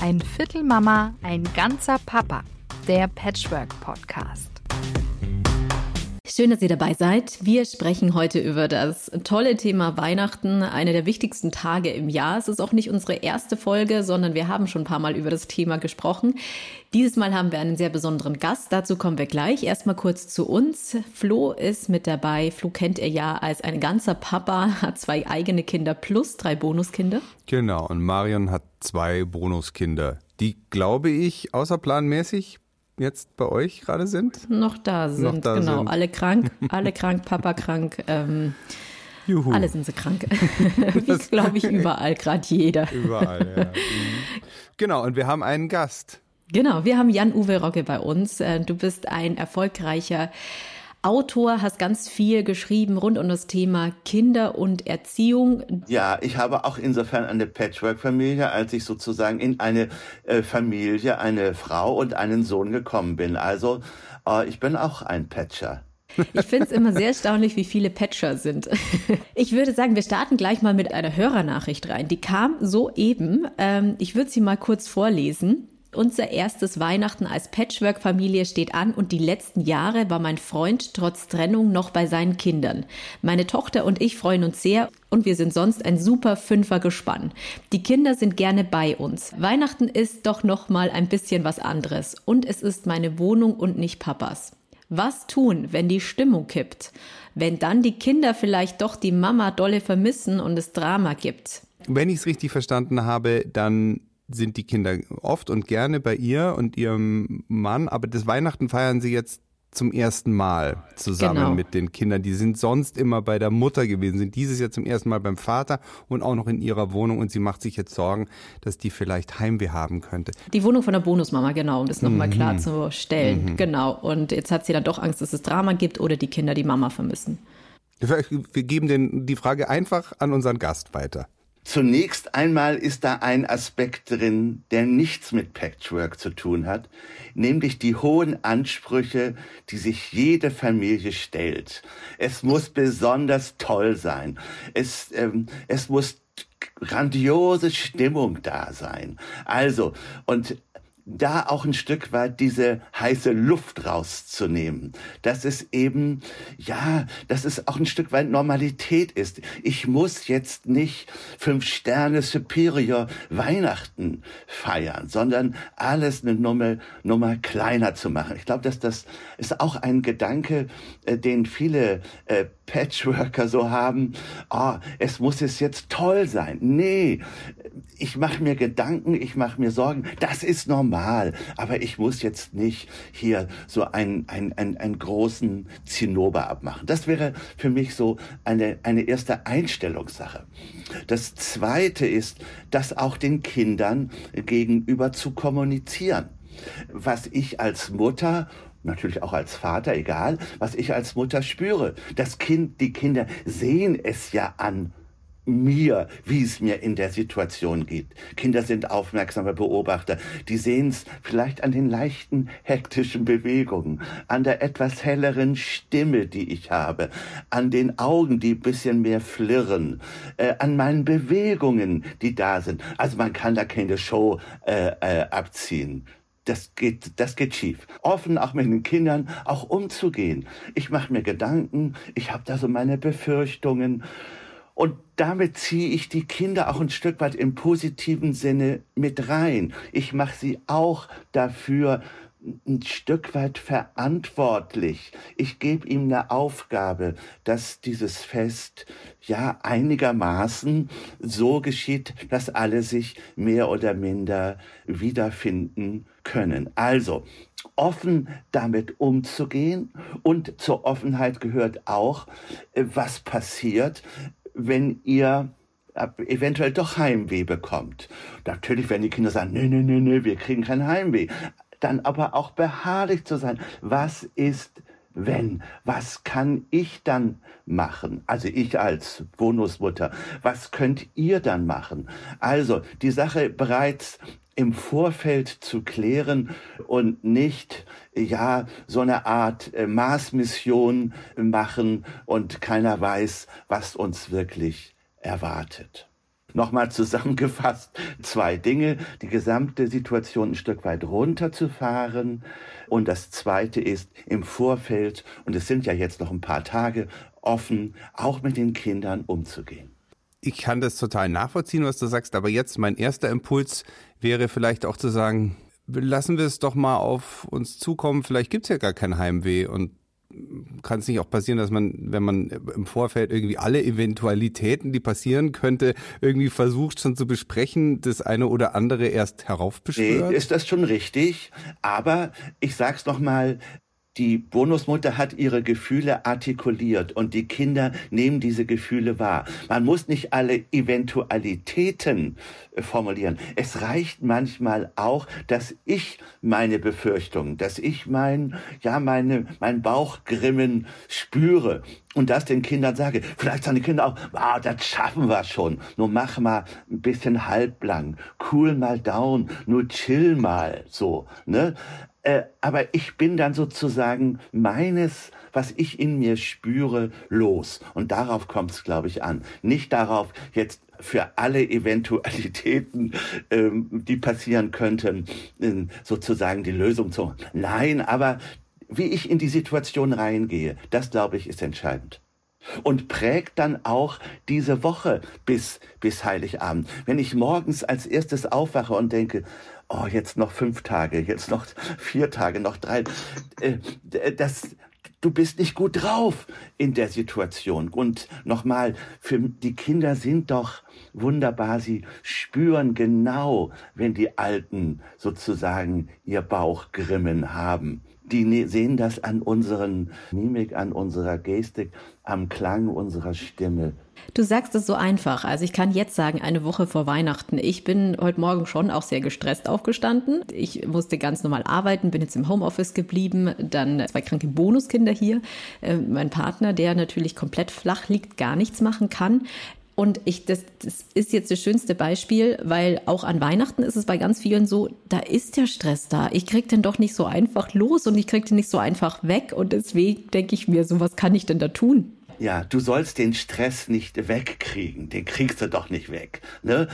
Ein Viertel Mama, ein ganzer Papa. Der Patchwork Podcast. Schön, dass ihr dabei seid. Wir sprechen heute über das tolle Thema Weihnachten, eine der wichtigsten Tage im Jahr. Es ist auch nicht unsere erste Folge, sondern wir haben schon ein paar Mal über das Thema gesprochen. Dieses Mal haben wir einen sehr besonderen Gast. Dazu kommen wir gleich. Erstmal kurz zu uns. Flo ist mit dabei. Flo kennt ihr ja als ein ganzer Papa, hat zwei eigene Kinder plus drei Bonuskinder. Genau. Und Marion hat zwei Bonuskinder, die, glaube ich, außerplanmäßig jetzt bei euch gerade sind? Noch da sind, Noch da genau. Sind. Alle krank, alle krank, Papa krank. Ähm, Juhu. Alle sind sie krank. Wie glaube ich überall, gerade jeder. Überall, ja. Mhm. Genau, und wir haben einen Gast. Genau, wir haben Jan-Uwe Rocke bei uns. Äh, du bist ein erfolgreicher Autor, hast ganz viel geschrieben rund um das Thema Kinder und Erziehung. Ja, ich habe auch insofern eine Patchwork-Familie, als ich sozusagen in eine äh, Familie, eine Frau und einen Sohn gekommen bin. Also äh, ich bin auch ein Patcher. Ich finde es immer sehr erstaunlich, wie viele Patcher sind. Ich würde sagen, wir starten gleich mal mit einer Hörernachricht rein. Die kam soeben. Ähm, ich würde sie mal kurz vorlesen. Unser erstes Weihnachten als Patchwork-Familie steht an und die letzten Jahre war mein Freund trotz Trennung noch bei seinen Kindern. Meine Tochter und ich freuen uns sehr und wir sind sonst ein super Fünfer-Gespann. Die Kinder sind gerne bei uns. Weihnachten ist doch noch mal ein bisschen was anderes und es ist meine Wohnung und nicht Papas. Was tun, wenn die Stimmung kippt? Wenn dann die Kinder vielleicht doch die Mama dolle vermissen und es Drama gibt? Wenn ich es richtig verstanden habe, dann sind die Kinder oft und gerne bei ihr und ihrem Mann, aber das Weihnachten feiern sie jetzt zum ersten Mal zusammen genau. mit den Kindern. Die sind sonst immer bei der Mutter gewesen, sind dieses Jahr zum ersten Mal beim Vater und auch noch in ihrer Wohnung und sie macht sich jetzt Sorgen, dass die vielleicht Heimweh haben könnte. Die Wohnung von der Bonusmama, genau, um das nochmal mhm. klarzustellen. Mhm. Genau. Und jetzt hat sie dann doch Angst, dass es Drama gibt oder die Kinder die Mama vermissen. Wir geben den, die Frage einfach an unseren Gast weiter. Zunächst einmal ist da ein Aspekt drin, der nichts mit Patchwork zu tun hat, nämlich die hohen Ansprüche, die sich jede Familie stellt. Es muss besonders toll sein. Es, ähm, es muss grandiose Stimmung da sein. Also, und da auch ein Stück weit diese heiße Luft rauszunehmen. Dass es eben, ja, dass es auch ein Stück weit Normalität ist. Ich muss jetzt nicht fünf Sterne Superior Weihnachten feiern, sondern alles eine Nummer, Nummer kleiner zu machen. Ich glaube, dass das ist auch ein Gedanke, äh, den viele äh, Patchworker so haben. Oh, es muss es jetzt toll sein. Nee, ich mache mir Gedanken, ich mache mir Sorgen. Das ist normal. Aber ich muss jetzt nicht hier so einen, einen, einen, einen großen Zinnober abmachen. Das wäre für mich so eine, eine erste Einstellungssache. Das zweite ist, das auch den Kindern gegenüber zu kommunizieren. Was ich als Mutter natürlich auch als Vater, egal, was ich als Mutter spüre. Das Kind, die Kinder sehen es ja an mir, wie es mir in der Situation geht. Kinder sind aufmerksame Beobachter. Die sehen es vielleicht an den leichten, hektischen Bewegungen, an der etwas helleren Stimme, die ich habe, an den Augen, die ein bisschen mehr flirren, äh, an meinen Bewegungen, die da sind. Also man kann da keine Show äh, äh, abziehen das geht, das geht schief. Offen auch mit den Kindern auch umzugehen. Ich mache mir Gedanken, ich habe da so meine Befürchtungen. Und damit ziehe ich die Kinder auch ein Stück weit im positiven Sinne mit rein. Ich mache sie auch dafür ein Stück weit verantwortlich. Ich gebe ihm eine Aufgabe, dass dieses Fest ja einigermaßen so geschieht, dass alle sich mehr oder minder wiederfinden können. Also offen damit umzugehen und zur Offenheit gehört auch, äh, was passiert, wenn ihr eventuell doch Heimweh bekommt. Natürlich werden die Kinder sagen, nee, nee, nee, nee, wir kriegen kein Heimweh. Dann aber auch beharrlich zu sein. Was ist, wenn? Was kann ich dann machen? Also ich als Bonusmutter. Was könnt ihr dann machen? Also die Sache bereits im Vorfeld zu klären und nicht, ja, so eine Art äh, Maßmission machen und keiner weiß, was uns wirklich erwartet. Nochmal zusammengefasst, zwei Dinge. Die gesamte Situation ein Stück weit runterzufahren. Und das zweite ist im Vorfeld, und es sind ja jetzt noch ein paar Tage, offen, auch mit den Kindern umzugehen. Ich kann das total nachvollziehen, was du sagst, aber jetzt mein erster Impuls wäre vielleicht auch zu sagen, lassen wir es doch mal auf uns zukommen, vielleicht gibt es ja gar kein Heimweh und kann es nicht auch passieren, dass man, wenn man im Vorfeld irgendwie alle Eventualitäten, die passieren könnte, irgendwie versucht schon zu besprechen, das eine oder andere erst heraufbeschwört? Nee, ist das schon richtig. Aber ich sag's noch mal, die Bonusmutter hat ihre Gefühle artikuliert und die Kinder nehmen diese Gefühle wahr. Man muss nicht alle Eventualitäten äh, formulieren. Es reicht manchmal auch, dass ich meine Befürchtungen, dass ich mein, ja, meine, mein Bauchgrimmen spüre und das den Kindern sage. Vielleicht sagen die Kinder auch, ah, das schaffen wir schon. Nur mach mal ein bisschen halblang, cool mal down, nur chill mal, so, ne? Äh, aber ich bin dann sozusagen meines, was ich in mir spüre, los. Und darauf kommt es, glaube ich, an. Nicht darauf, jetzt für alle Eventualitäten, ähm, die passieren könnten, äh, sozusagen die Lösung zu. Nein, aber wie ich in die Situation reingehe, das, glaube ich, ist entscheidend und prägt dann auch diese Woche bis, bis Heiligabend. Wenn ich morgens als erstes aufwache und denke, oh, jetzt noch fünf Tage, jetzt noch vier Tage, noch drei. Äh, das, du bist nicht gut drauf in der Situation. Und nochmal, für die Kinder sind doch wunderbar, sie spüren genau, wenn die Alten sozusagen ihr Bauchgrimmen haben die ne-, sehen das an unseren Mimik, an unserer Gestik, am Klang unserer Stimme. Du sagst es so einfach. Also ich kann jetzt sagen, eine Woche vor Weihnachten. Ich bin heute Morgen schon auch sehr gestresst aufgestanden. Ich musste ganz normal arbeiten, bin jetzt im Homeoffice geblieben. Dann zwei kranke Bonuskinder hier. Äh, mein Partner, der natürlich komplett flach liegt, gar nichts machen kann. Und ich, das, das ist jetzt das schönste Beispiel, weil auch an Weihnachten ist es bei ganz vielen so, da ist der Stress da. Ich krieg den doch nicht so einfach los und ich krieg den nicht so einfach weg. Und deswegen denke ich mir, so was kann ich denn da tun? Ja, du sollst den Stress nicht wegkriegen. Den kriegst du doch nicht weg. Ne?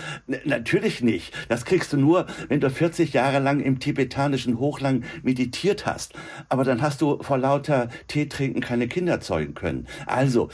Natürlich nicht. Das kriegst du nur, wenn du 40 Jahre lang im tibetanischen Hochlang meditiert hast. Aber dann hast du vor lauter Tee trinken keine Kinder zeugen können. Also,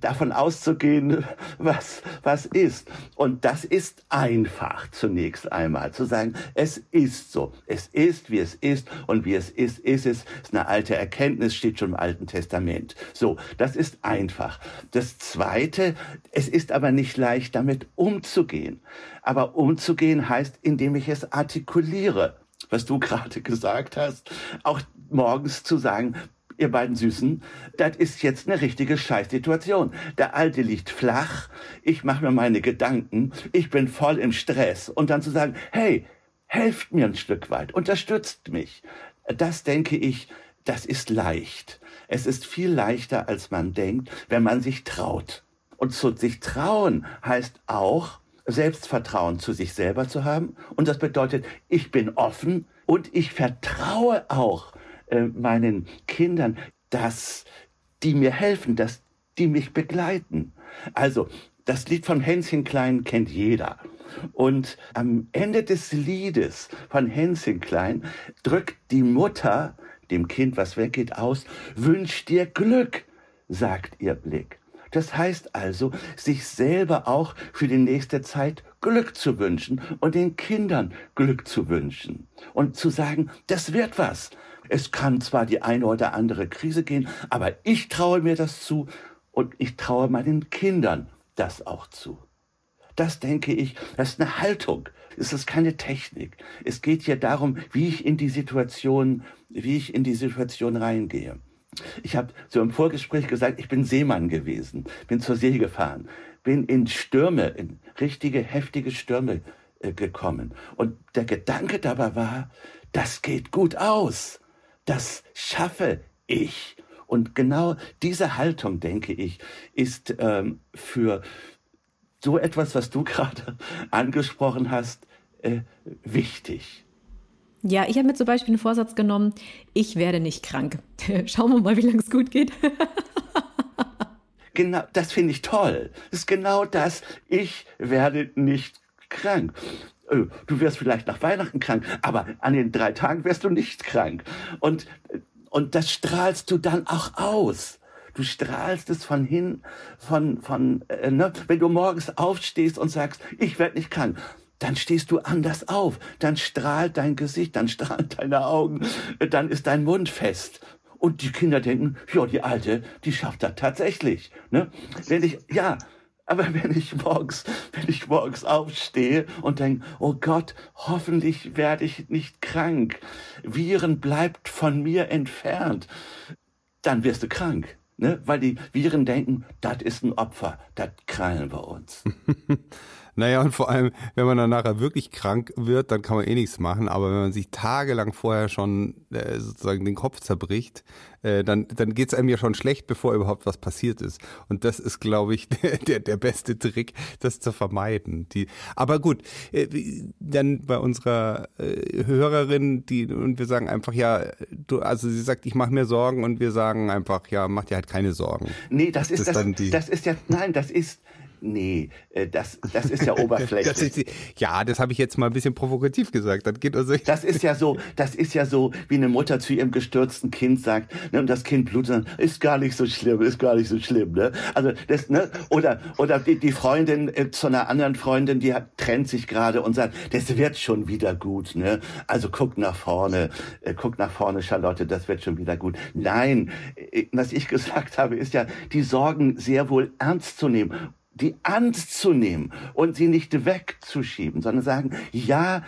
davon auszugehen, was, was ist. Und das ist einfach zunächst einmal. Zu sagen, es ist so. Es ist, wie es ist. Und wie es ist, ist es. Ist eine alte Erkenntnis, steht schon im Alten Testament. So, das ist einfach einfach. Das Zweite, es ist aber nicht leicht, damit umzugehen. Aber umzugehen heißt, indem ich es artikuliere, was du gerade gesagt hast, auch morgens zu sagen, ihr beiden Süßen, das ist jetzt eine richtige Scheißsituation. Der Alte liegt flach, ich mache mir meine Gedanken, ich bin voll im Stress. Und dann zu sagen, hey, helft mir ein Stück weit, unterstützt mich. Das denke ich, das ist leicht. Es ist viel leichter, als man denkt, wenn man sich traut. Und zu sich trauen heißt auch, Selbstvertrauen zu sich selber zu haben. Und das bedeutet, ich bin offen und ich vertraue auch äh, meinen Kindern, dass die mir helfen, dass die mich begleiten. Also, das Lied von Hänschen Klein kennt jeder. Und am Ende des Liedes von Hänschen Klein drückt die Mutter dem Kind, was weggeht, aus, wünsch dir Glück, sagt ihr Blick. Das heißt also, sich selber auch für die nächste Zeit Glück zu wünschen und den Kindern Glück zu wünschen und zu sagen, das wird was. Es kann zwar die eine oder andere Krise gehen, aber ich traue mir das zu und ich traue meinen Kindern das auch zu. Das denke ich, das ist eine Haltung. Ist keine Technik. Es geht hier darum, wie ich in die Situation, wie ich in die Situation reingehe. Ich habe so im Vorgespräch gesagt, ich bin Seemann gewesen, bin zur See gefahren, bin in Stürme, in richtige heftige Stürme äh, gekommen. Und der Gedanke dabei war, das geht gut aus, das schaffe ich. Und genau diese Haltung, denke ich, ist ähm, für so etwas, was du gerade angesprochen hast, äh, wichtig. Ja, ich habe mir zum Beispiel einen Vorsatz genommen, ich werde nicht krank. Schauen wir mal, wie lange es gut geht. genau, das finde ich toll. Das ist genau das. Ich werde nicht krank. Äh, du wirst vielleicht nach Weihnachten krank, aber an den drei Tagen wirst du nicht krank. Und, und das strahlst du dann auch aus. Du strahlst es von hin, von, von, äh, ne? wenn du morgens aufstehst und sagst, ich werde nicht krank dann stehst du anders auf, dann strahlt dein Gesicht, dann strahlen deine Augen, dann ist dein Mund fest. Und die Kinder denken, ja, die Alte, die schafft das tatsächlich. Ne? Wenn ich, ja, aber wenn ich morgens, wenn ich morgens aufstehe und denke, oh Gott, hoffentlich werde ich nicht krank, Viren bleibt von mir entfernt, dann wirst du krank. Ne? Weil die Viren denken, das ist ein Opfer, das krallen wir uns. Naja, und vor allem, wenn man dann nachher wirklich krank wird, dann kann man eh nichts machen. Aber wenn man sich tagelang vorher schon äh, sozusagen den Kopf zerbricht, äh, dann, dann geht's einem ja schon schlecht, bevor überhaupt was passiert ist. Und das ist, glaube ich, der, der, der beste Trick, das zu vermeiden. Die, aber gut, äh, dann bei unserer äh, Hörerin, die und wir sagen einfach, ja, du, also sie sagt, ich mache mir Sorgen und wir sagen einfach, ja, mach dir halt keine Sorgen. Nee, das ist das, das, das ist ja, nein, das ist Nee, äh, das, das ist ja oberflächlich. das ist, ja, das habe ich jetzt mal ein bisschen provokativ gesagt. Das, geht also das ist ja so, das ist ja so, wie eine Mutter zu ihrem gestürzten Kind sagt, ne, und das Kind blutet, ist gar nicht so schlimm, ist gar nicht so schlimm, ne? Also das, ne? Oder oder die, die Freundin äh, zu einer anderen Freundin, die hat, trennt sich gerade und sagt, das wird schon wieder gut, ne? Also guck nach vorne, äh, guck nach vorne, Charlotte, das wird schon wieder gut. Nein, äh, was ich gesagt habe, ist ja, die Sorgen sehr wohl ernst zu nehmen die anzunehmen und sie nicht wegzuschieben, sondern sagen, ja,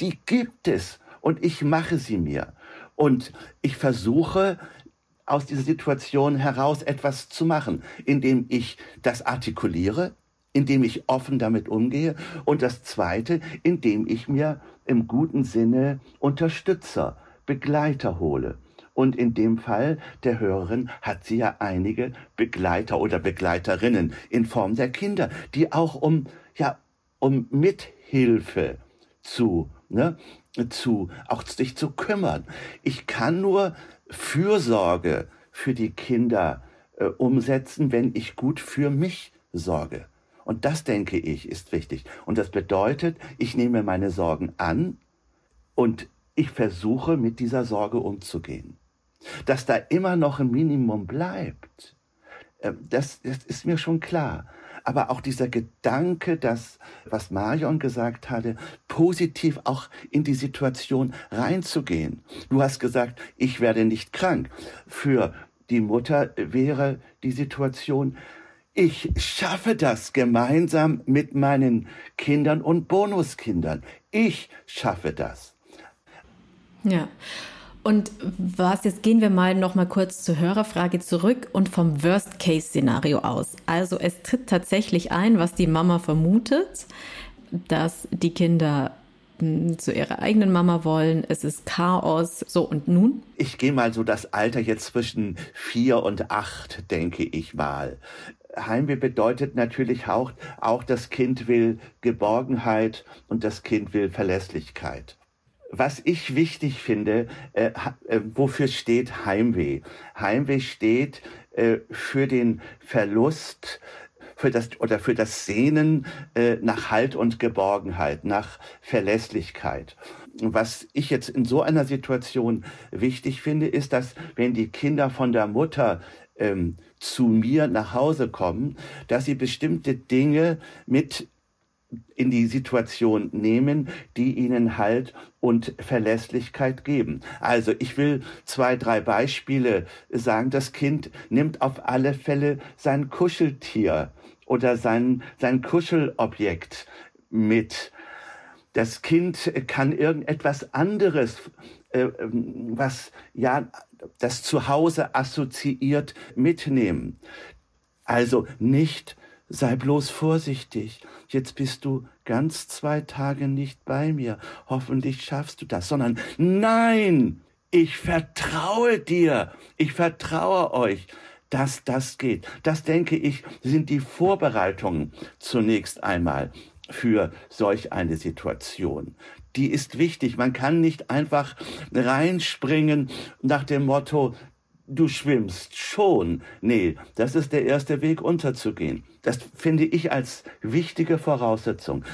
die gibt es und ich mache sie mir. Und ich versuche, aus dieser Situation heraus etwas zu machen, indem ich das artikuliere, indem ich offen damit umgehe und das Zweite, indem ich mir im guten Sinne Unterstützer, Begleiter hole. Und in dem Fall der Hörerin hat sie ja einige Begleiter oder Begleiterinnen in Form der Kinder, die auch um, ja, um Mithilfe zu, ne, zu, auch sich zu kümmern. Ich kann nur Fürsorge für die Kinder äh, umsetzen, wenn ich gut für mich sorge. Und das, denke ich, ist wichtig. Und das bedeutet, ich nehme meine Sorgen an und ich versuche, mit dieser Sorge umzugehen. Dass da immer noch ein Minimum bleibt, ähm, das, das ist mir schon klar. Aber auch dieser Gedanke, dass, was Marion gesagt hatte, positiv auch in die Situation reinzugehen. Du hast gesagt, ich werde nicht krank. Für die Mutter wäre die Situation, ich schaffe das gemeinsam mit meinen Kindern und Bonuskindern. Ich schaffe das. Ja. Und was, jetzt gehen wir mal noch mal kurz zur Hörerfrage zurück und vom Worst-Case-Szenario aus. Also es tritt tatsächlich ein, was die Mama vermutet, dass die Kinder hm, zu ihrer eigenen Mama wollen. Es ist Chaos. So, und nun? Ich gehe mal so das Alter jetzt zwischen vier und acht, denke ich mal. Heimweh bedeutet natürlich auch, auch das Kind will Geborgenheit und das Kind will Verlässlichkeit was ich wichtig finde, äh, äh, wofür steht Heimweh? Heimweh steht äh, für den Verlust für das oder für das Sehnen äh, nach Halt und Geborgenheit, nach Verlässlichkeit. Was ich jetzt in so einer Situation wichtig finde, ist, dass wenn die Kinder von der Mutter ähm, zu mir nach Hause kommen, dass sie bestimmte Dinge mit in die Situation nehmen, die ihnen Halt und Verlässlichkeit geben. Also ich will zwei, drei Beispiele sagen. Das Kind nimmt auf alle Fälle sein Kuscheltier oder sein, sein Kuschelobjekt mit. Das Kind kann irgendetwas anderes, äh, was ja das Zuhause assoziiert, mitnehmen. Also nicht sei bloß vorsichtig. Jetzt bist du ganz zwei Tage nicht bei mir. Hoffentlich schaffst du das. Sondern nein, ich vertraue dir. Ich vertraue euch, dass das geht. Das denke ich, sind die Vorbereitungen zunächst einmal für solch eine Situation. Die ist wichtig. Man kann nicht einfach reinspringen nach dem Motto, du schwimmst schon. Nee, das ist der erste Weg unterzugehen. Das finde ich als wichtige Voraussetzung.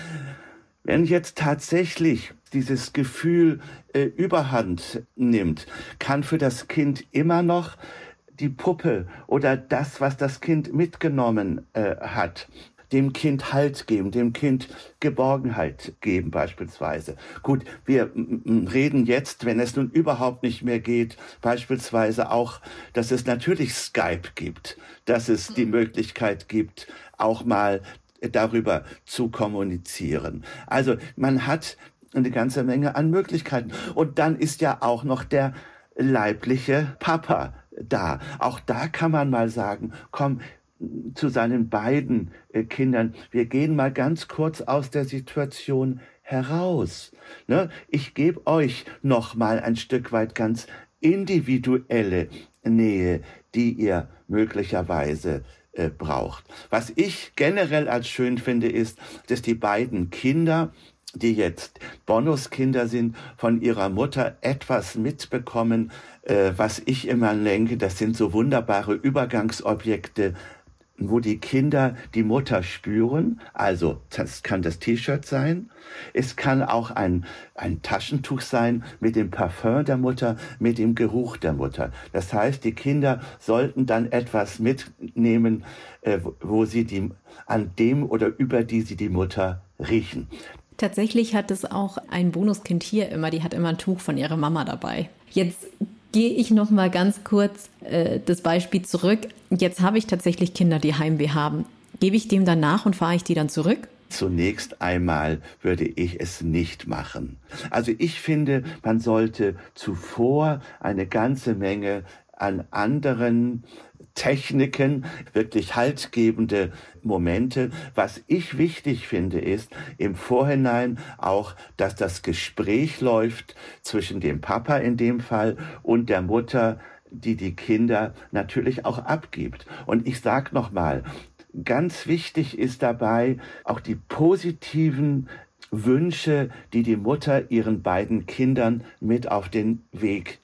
Wenn jetzt tatsächlich dieses Gefühl äh, überhand nimmt, kann für das Kind immer noch die Puppe oder das, was das Kind mitgenommen äh, hat, dem Kind Halt geben, dem Kind Geborgenheit geben beispielsweise. Gut, wir reden jetzt, wenn es nun überhaupt nicht mehr geht, beispielsweise auch, dass es natürlich Skype gibt, dass es die mhm. Möglichkeit gibt, auch mal darüber zu kommunizieren. Also man hat eine ganze Menge an Möglichkeiten. Und dann ist ja auch noch der leibliche Papa da. Auch da kann man mal sagen, komm, zu seinen beiden äh, Kindern, wir gehen mal ganz kurz aus der Situation heraus. Ne? Ich gebe euch noch mal ein Stück weit ganz individuelle Nähe, die ihr möglicherweise äh, braucht. Was ich generell als schön finde, ist, dass die beiden Kinder die jetzt Bonuskinder sind, von ihrer Mutter etwas mitbekommen, äh, was ich immer denke, das sind so wunderbare Übergangsobjekte wo die Kinder die Mutter spüren. Also das kann das T-Shirt sein. Es kann auch ein, ein Taschentuch sein mit dem Parfum der Mutter, mit dem Geruch der Mutter. Das heißt, die Kinder sollten dann etwas mitnehmen, äh, wo sie die, an dem oder über die sie die Mutter riechen. Tatsächlich hat es auch ein Bonuskind hier immer, die hat immer ein Tuch von ihrer Mama dabei. Jetzt gehe ich noch mal ganz kurz äh, das Beispiel zurück. Jetzt habe ich tatsächlich Kinder, die Heimweh haben. Gebe ich dem dann nach und fahre ich die dann zurück? Zunächst einmal würde ich es nicht machen. Also ich finde, man sollte zuvor eine ganze Menge an anderen Techniken, wirklich haltgebende Momente. Was ich wichtig finde, ist im Vorhinein auch, dass das Gespräch läuft zwischen dem Papa in dem Fall und der Mutter, die die Kinder natürlich auch abgibt. Und ich sag noch mal, ganz wichtig ist dabei auch die positiven Wünsche, die die Mutter ihren beiden Kindern mit auf den Weg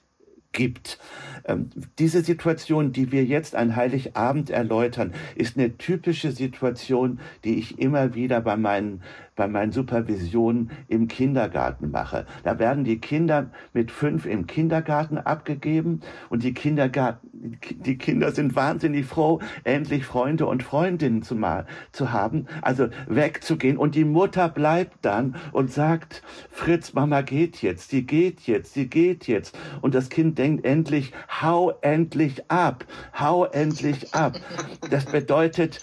gibt. Ähm, diese Situation, die wir jetzt an Heiligabend erläutern, ist eine typische Situation, die ich immer wieder bei meinen bei meinen Supervisionen im Kindergarten mache. Da werden die Kinder mit fünf im Kindergarten abgegeben und die Kindergarten, die Kinder sind wahnsinnig froh, endlich Freunde und Freundinnen zu, mal, zu haben, also wegzugehen und die Mutter bleibt dann und sagt, Fritz, Mama geht jetzt, sie geht jetzt, sie geht jetzt und das Kind denkt endlich, hau endlich ab, hau endlich ab. Das bedeutet,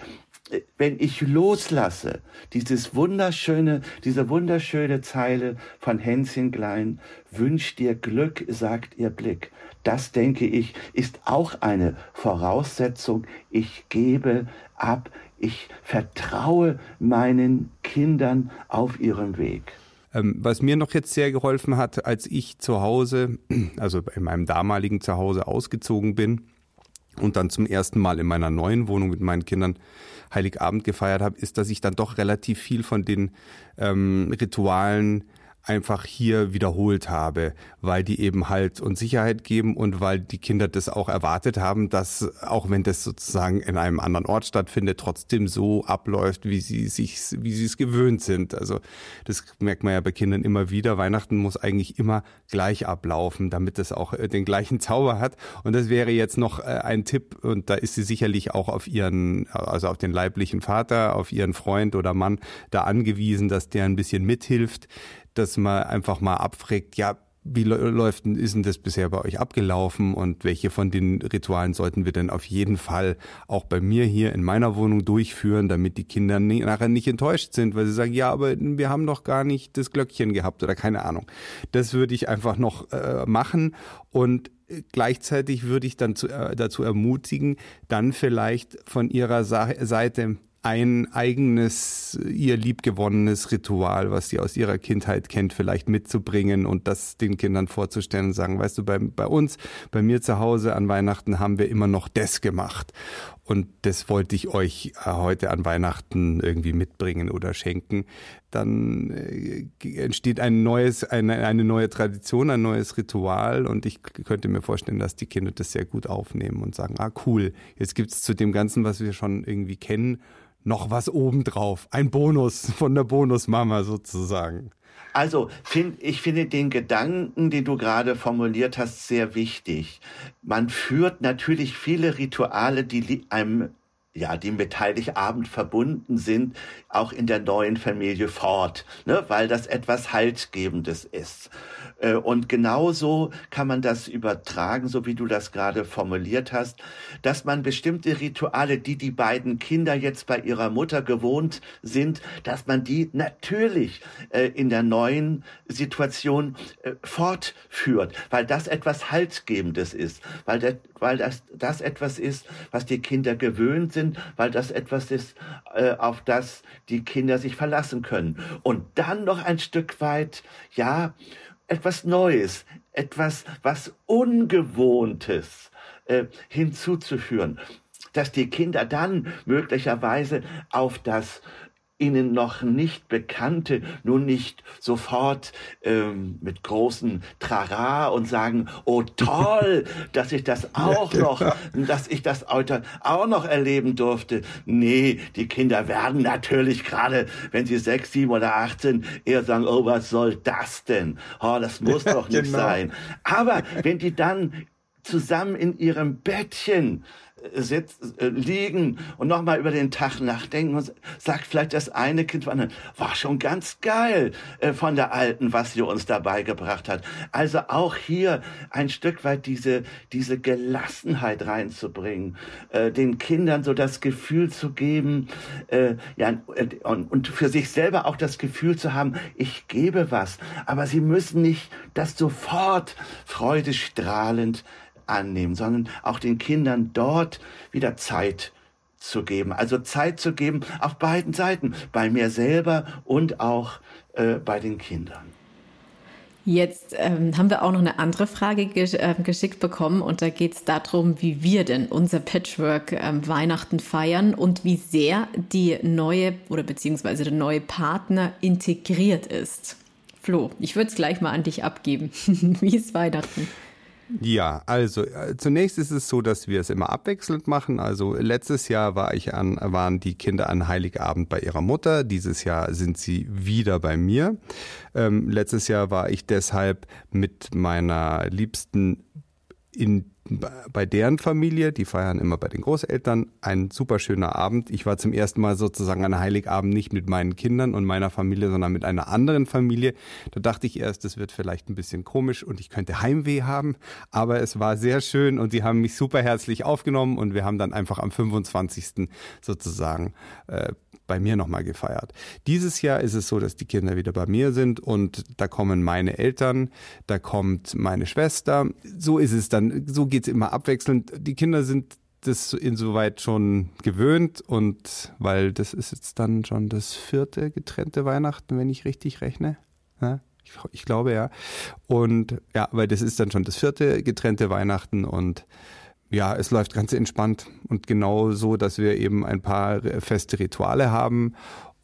wenn ich loslasse, dieses wunderschöne, diese wunderschöne Zeile von Hänschen Klein, wünsch dir Glück, sagt ihr Blick. Das denke ich, ist auch eine Voraussetzung. Ich gebe ab, ich vertraue meinen Kindern auf ihrem Weg. Ähm, was mir noch jetzt sehr geholfen hat, als ich zu Hause, also in meinem damaligen Zuhause ausgezogen bin und dann zum ersten Mal in meiner neuen Wohnung mit meinen Kindern Heiligabend gefeiert habe, ist, dass ich dann doch relativ viel von den ähm, Ritualen einfach hier wiederholt habe, weil die eben halt uns Sicherheit geben und weil die Kinder das auch erwartet haben, dass auch wenn das sozusagen in einem anderen Ort stattfindet, trotzdem so abläuft, wie sie sich, wie sie es gewöhnt sind. Also das merkt man ja bei Kindern immer wieder. Weihnachten muss eigentlich immer gleich ablaufen, damit es auch äh, den gleichen Zauber hat. Und das wäre jetzt noch äh, ein Tipp und da ist sie sicherlich auch auf ihren, also auf den leiblichen Vater, auf ihren Freund oder Mann da angewiesen, dass der ein bisschen mithilft dass man einfach mal abfragt, ja, wie läuft denn, ist denn das bisher bei euch abgelaufen und welche von den Ritualen sollten wir denn auf jeden Fall auch bei mir hier in meiner Wohnung durchführen, damit die Kinder nie, nachher nicht enttäuscht sind, weil sie sagen, ja, aber wir haben doch gar nicht das Glöckchen gehabt oder keine Ahnung. Das würde ich einfach noch äh, machen und gleichzeitig würde ich dann zu, äh, dazu ermutigen, dann vielleicht von ihrer Sa Seite ein eigenes, ihr liebgewonnenes Ritual, was sie aus ihrer Kindheit kennt, vielleicht mitzubringen und das den Kindern vorzustellen und sagen, weißt du, bei, bei uns, bei mir zu Hause an Weihnachten haben wir immer noch das gemacht. und das wollte ich euch äh, heute an Weihnachten irgendwie mitbringen oder schenken, dann äh, entsteht ein neues, eine, eine neue Tradition, ein neues Ritual und ich könnte mir vorstellen, dass die Kinder das sehr gut aufnehmen und sagen, ah cool, jetzt gibt es zu dem Ganzen, was wir schon irgendwie kennen, noch was obendrauf. Ein Bonus von der Bonusmama sozusagen. Also find, ich finde den Gedanken, den du gerade formuliert hast, sehr wichtig. Man führt natürlich viele Rituale, die einem ja, die mit Heiligabend verbunden sind, auch in der neuen Familie fort, ne, weil das etwas Haltgebendes ist. Äh, und genauso kann man das übertragen, so wie du das gerade formuliert hast, dass man bestimmte Rituale, die die beiden Kinder jetzt bei ihrer Mutter gewohnt sind, dass man die natürlich äh, in der neuen Situation äh, fortführt, weil das etwas Haltgebendes ist, weil, der, weil das, das etwas ist, was die Kinder gewöhnt sind, weil das etwas ist, auf das die Kinder sich verlassen können. Und dann noch ein Stück weit, ja, etwas Neues, etwas, was Ungewohntes äh, hinzuzuführen, dass die Kinder dann möglicherweise auf das ihnen noch nicht bekannte nun nicht sofort ähm, mit großen Trara und sagen, oh toll, dass ich das auch noch, dass ich das auch noch erleben durfte. Nee, die Kinder werden natürlich gerade, wenn sie sechs, sieben oder acht sind, eher sagen, oh, was soll das denn? Oh, das muss doch nicht genau. sein. Aber wenn die dann zusammen in ihrem Bettchen sitz, äh, liegen und nochmal über den Tag nachdenken und sagt vielleicht das eine Kind von anderen, war schon ganz geil äh, von der Alten, was sie uns dabei gebracht hat. Also auch hier ein Stück weit diese, diese Gelassenheit reinzubringen, äh, den Kindern so das Gefühl zu geben, ja, und, und für sich selber auch das Gefühl zu haben, ich gebe was, aber sie müssen nicht das sofort freudestrahlend annehmen, sondern auch den Kindern dort wieder Zeit zu geben. Also Zeit zu geben auf beiden Seiten, bei mir selber und auch äh, bei den Kindern. Jetzt ähm, haben wir auch noch eine andere Frage gesch äh, geschickt bekommen und da geht es darum, wie wir denn unser Patchwork ähm, Weihnachten feiern und wie sehr die neue oder beziehungsweise der neue Partner integriert ist. Flo, ich würde es gleich mal an dich abgeben. wie ist Weihnachten? Ja, also äh, zunächst ist es so, dass wir es immer abwechselnd machen. Also letztes Jahr war ich an, waren die Kinder an Heiligabend bei ihrer Mutter. Dieses Jahr sind sie wieder bei mir. Ähm, letztes Jahr war ich deshalb mit meiner Liebsten in bei deren Familie, die feiern immer bei den Großeltern, ein super schöner Abend. Ich war zum ersten Mal sozusagen an Heiligabend nicht mit meinen Kindern und meiner Familie, sondern mit einer anderen Familie. Da dachte ich erst, das wird vielleicht ein bisschen komisch und ich könnte Heimweh haben, aber es war sehr schön und sie haben mich super herzlich aufgenommen und wir haben dann einfach am 25. sozusagen äh, bei mir nochmal gefeiert. Dieses Jahr ist es so, dass die Kinder wieder bei mir sind und da kommen meine Eltern, da kommt meine Schwester. So ist es dann, so geht es immer abwechselnd. Die Kinder sind das insoweit schon gewöhnt und weil das ist jetzt dann schon das vierte getrennte Weihnachten, wenn ich richtig rechne. Ja, ich, ich glaube ja. Und ja, weil das ist dann schon das vierte getrennte Weihnachten und ja, es läuft ganz entspannt und genau so, dass wir eben ein paar feste Rituale haben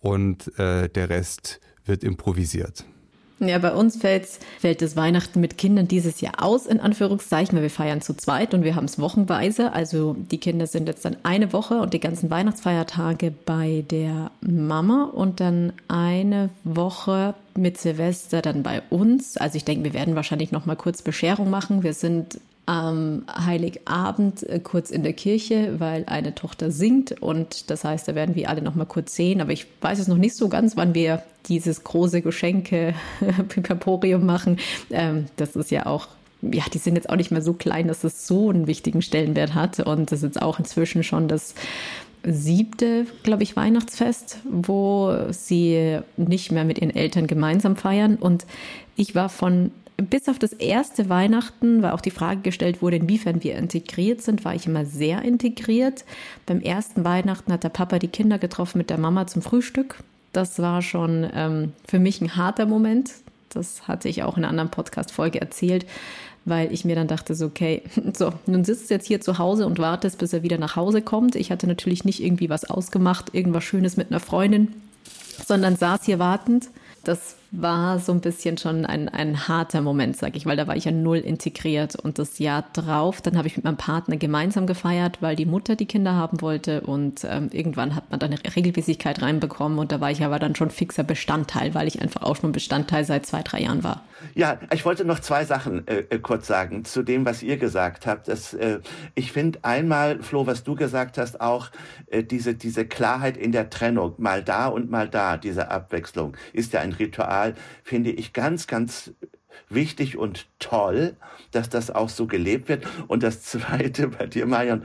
und äh, der Rest wird improvisiert. Ja, bei uns fällt's, fällt das Weihnachten mit Kindern dieses Jahr aus, in Anführungszeichen, weil wir feiern zu zweit und wir haben es wochenweise. Also die Kinder sind jetzt dann eine Woche und die ganzen Weihnachtsfeiertage bei der Mama und dann eine Woche mit Silvester dann bei uns. Also ich denke, wir werden wahrscheinlich noch mal kurz Bescherung machen. Wir sind am Heiligabend äh, kurz in der Kirche, weil eine Tochter singt. Und das heißt, da werden wir alle noch mal kurz sehen, aber ich weiß es noch nicht so ganz, wann wir dieses große Geschenke Pipaporium machen. Ähm, das ist ja auch ja, die sind jetzt auch nicht mehr so klein, dass es so einen wichtigen Stellenwert hat. Und das ist jetzt auch inzwischen schon das siebte, glaube ich, Weihnachtsfest, wo sie nicht mehr mit ihren Eltern gemeinsam feiern. Und ich war von bis auf das erste Weihnachten, weil auch die Frage gestellt wurde, inwiefern wir integriert sind, war ich immer sehr integriert. Beim ersten Weihnachten hat der Papa die Kinder getroffen mit der Mama zum Frühstück. Das war schon ähm, für mich ein harter Moment. Das hatte ich auch in einer anderen Podcast-Folge erzählt, weil ich mir dann dachte, so, okay, so, nun sitzt du jetzt hier zu Hause und wartest, bis er wieder nach Hause kommt. Ich hatte natürlich nicht irgendwie was ausgemacht, irgendwas Schönes mit einer Freundin, sondern saß hier wartend. Das war so ein bisschen schon ein, ein harter Moment, sag ich, weil da war ich ja null integriert. Und das Jahr drauf, dann habe ich mit meinem Partner gemeinsam gefeiert, weil die Mutter die Kinder haben wollte. Und ähm, irgendwann hat man dann eine Regelmäßigkeit reinbekommen. Und da war ich aber dann schon fixer Bestandteil, weil ich einfach auch schon Bestandteil seit zwei, drei Jahren war. Ja, ich wollte noch zwei Sachen äh, äh kurz sagen zu dem, was ihr gesagt habt. Das, äh, ich finde einmal, Flo, was du gesagt hast, auch äh, diese, diese Klarheit in der Trennung, mal da und mal da, diese Abwechslung, ist ja ein Ritual Mal finde ich ganz, ganz wichtig und toll, dass das auch so gelebt wird. Und das Zweite bei dir, Marion,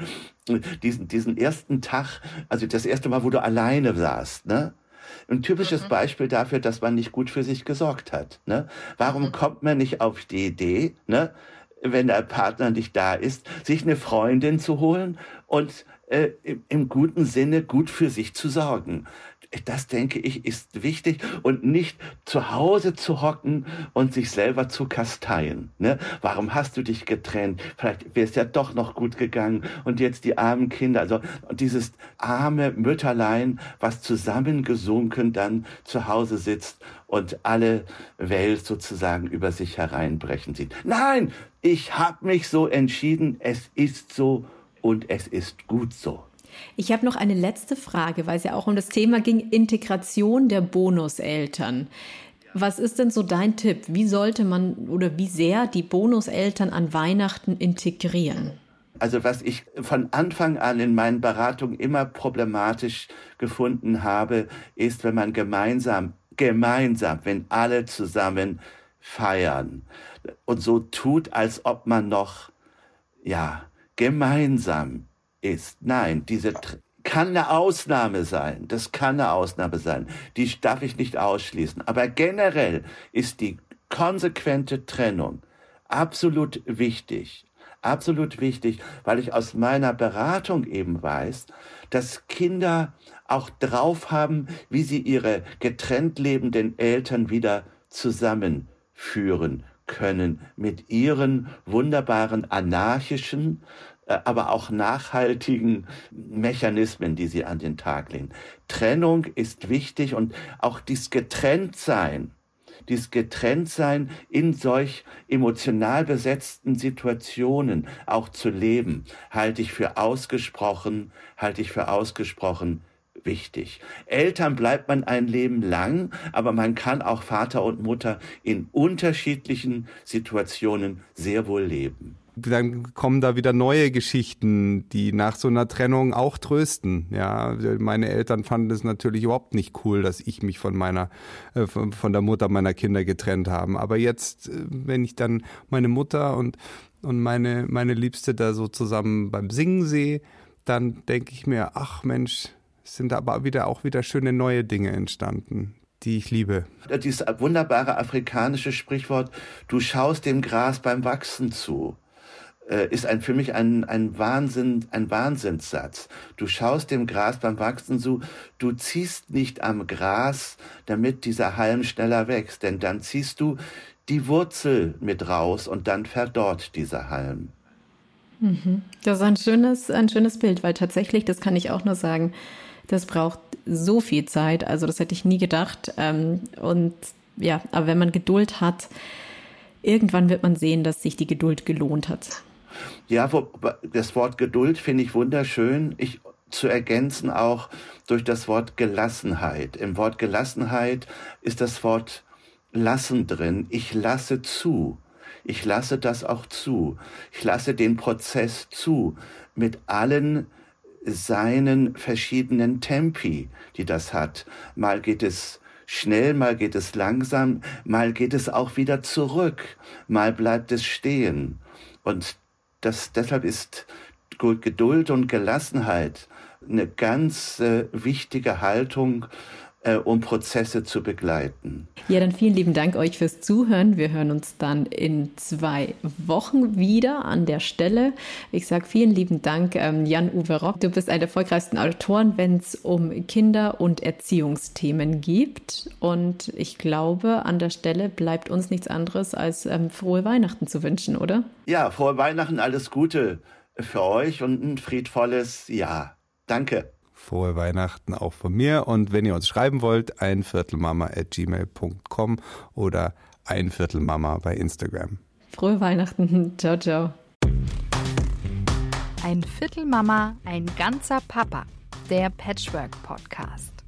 diesen, diesen ersten Tag, also das erste Mal, wo du alleine saßt, ne? Ein typisches mhm. Beispiel dafür, dass man nicht gut für sich gesorgt hat. Ne? Warum mhm. kommt man nicht auf die Idee, ne, wenn der Partner nicht da ist, sich eine Freundin zu holen und äh, im, im guten Sinne gut für sich zu sorgen? Das denke ich, ist wichtig und nicht zu Hause zu hocken und sich selber zu kasteien. Ne? Warum hast du dich getrennt? Vielleicht wäre es ja doch noch gut gegangen und jetzt die armen Kinder. Also dieses arme Mütterlein, was zusammengesunken dann zu Hause sitzt und alle Welt sozusagen über sich hereinbrechen sieht. Nein, ich habe mich so entschieden, es ist so und es ist gut so. Ich habe noch eine letzte Frage, weil es ja auch um das Thema ging, Integration der Bonuseltern. Was ist denn so dein Tipp? Wie sollte man oder wie sehr die Bonuseltern an Weihnachten integrieren? Also was ich von Anfang an in meinen Beratungen immer problematisch gefunden habe, ist, wenn man gemeinsam, gemeinsam, wenn alle zusammen feiern und so tut, als ob man noch, ja, gemeinsam ist. Nein, diese kann eine Ausnahme sein. Das kann eine Ausnahme sein. Die darf ich nicht ausschließen. Aber generell ist die konsequente Trennung absolut wichtig. Absolut wichtig, weil ich aus meiner Beratung eben weiß, dass Kinder auch drauf haben, wie sie ihre getrennt lebenden Eltern wieder zusammenführen können mit ihren wunderbaren anarchischen, aber auch nachhaltigen Mechanismen, die sie an den Tag legen. Trennung ist wichtig und auch dies Getrenntsein, dies Getrenntsein in solch emotional besetzten Situationen auch zu leben, halte ich für ausgesprochen, halte ich für ausgesprochen wichtig. Eltern bleibt man ein Leben lang, aber man kann auch Vater und Mutter in unterschiedlichen Situationen sehr wohl leben dann kommen da wieder neue Geschichten, die nach so einer Trennung auch trösten. Ja, meine Eltern fanden es natürlich überhaupt nicht cool, dass ich mich von meiner, äh, von der Mutter meiner Kinder getrennt haben. Aber jetzt, äh, wenn ich dann meine Mutter und, und meine, meine Liebste da so zusammen beim Singen sehe, dann denke ich mir, ach Mensch, sind aber wieder auch wieder schöne neue Dinge entstanden die ich liebe. Dieses wunderbare afrikanische Sprichwort, du schaust dem Gras beim Wachsen zu ist ein, für mich ein, ein Wahnsinn, ein Wahnsinnssatz. Du schaust dem Gras beim Wachsen zu, du ziehst nicht am Gras, damit dieser Halm schneller wächst, denn dann ziehst du die Wurzel mit raus und dann verdorrt dieser Halm. Mhm. Das ist ein schönes, ein schönes Bild, weil tatsächlich, das kann ich auch nur sagen, das braucht so viel Zeit. Also das hätte ich nie gedacht. Ähm, und ja, aber wenn man Geduld hat, irgendwann wird man sehen, dass sich die Geduld gelohnt hat. Ja, wo, das Wort Geduld finde ich wunderschön. Ich zu ergänzen auch durch das Wort Gelassenheit. Im Wort Gelassenheit ist das Wort lassen drin. Ich lasse zu. Ich lasse das auch zu. Ich lasse den Prozess zu mit allen seinen verschiedenen Tempi, die das hat. Mal geht es schnell, mal geht es langsam, mal geht es auch wieder zurück, mal bleibt es stehen. Und das, deshalb ist Geduld und Gelassenheit eine ganz äh, wichtige Haltung äh, um Prozesse zu begleiten. Ja, dann vielen lieben Dank euch fürs Zuhören. Wir hören uns dann in zwei Wochen wieder an der Stelle. Ich sage vielen lieben Dank, ähm, Jan-Uwe Rock. Du bist einer der erfolgreichsten Autoren, wenn es um Kinder- und Erziehungsthemen geht. Und ich glaube, an der Stelle bleibt uns nichts anderes, als ähm, frohe Weihnachten zu wünschen, oder? Ja, frohe Weihnachten, alles Gute für euch und ein friedvolles Jahr. Danke. Frohe Weihnachten auch von mir. Und wenn ihr uns schreiben wollt, ein Viertelmama at gmail.com oder ein Viertelmama bei Instagram. Frohe Weihnachten. Ciao, ciao. Ein Viertelmama, ein ganzer Papa. Der Patchwork Podcast.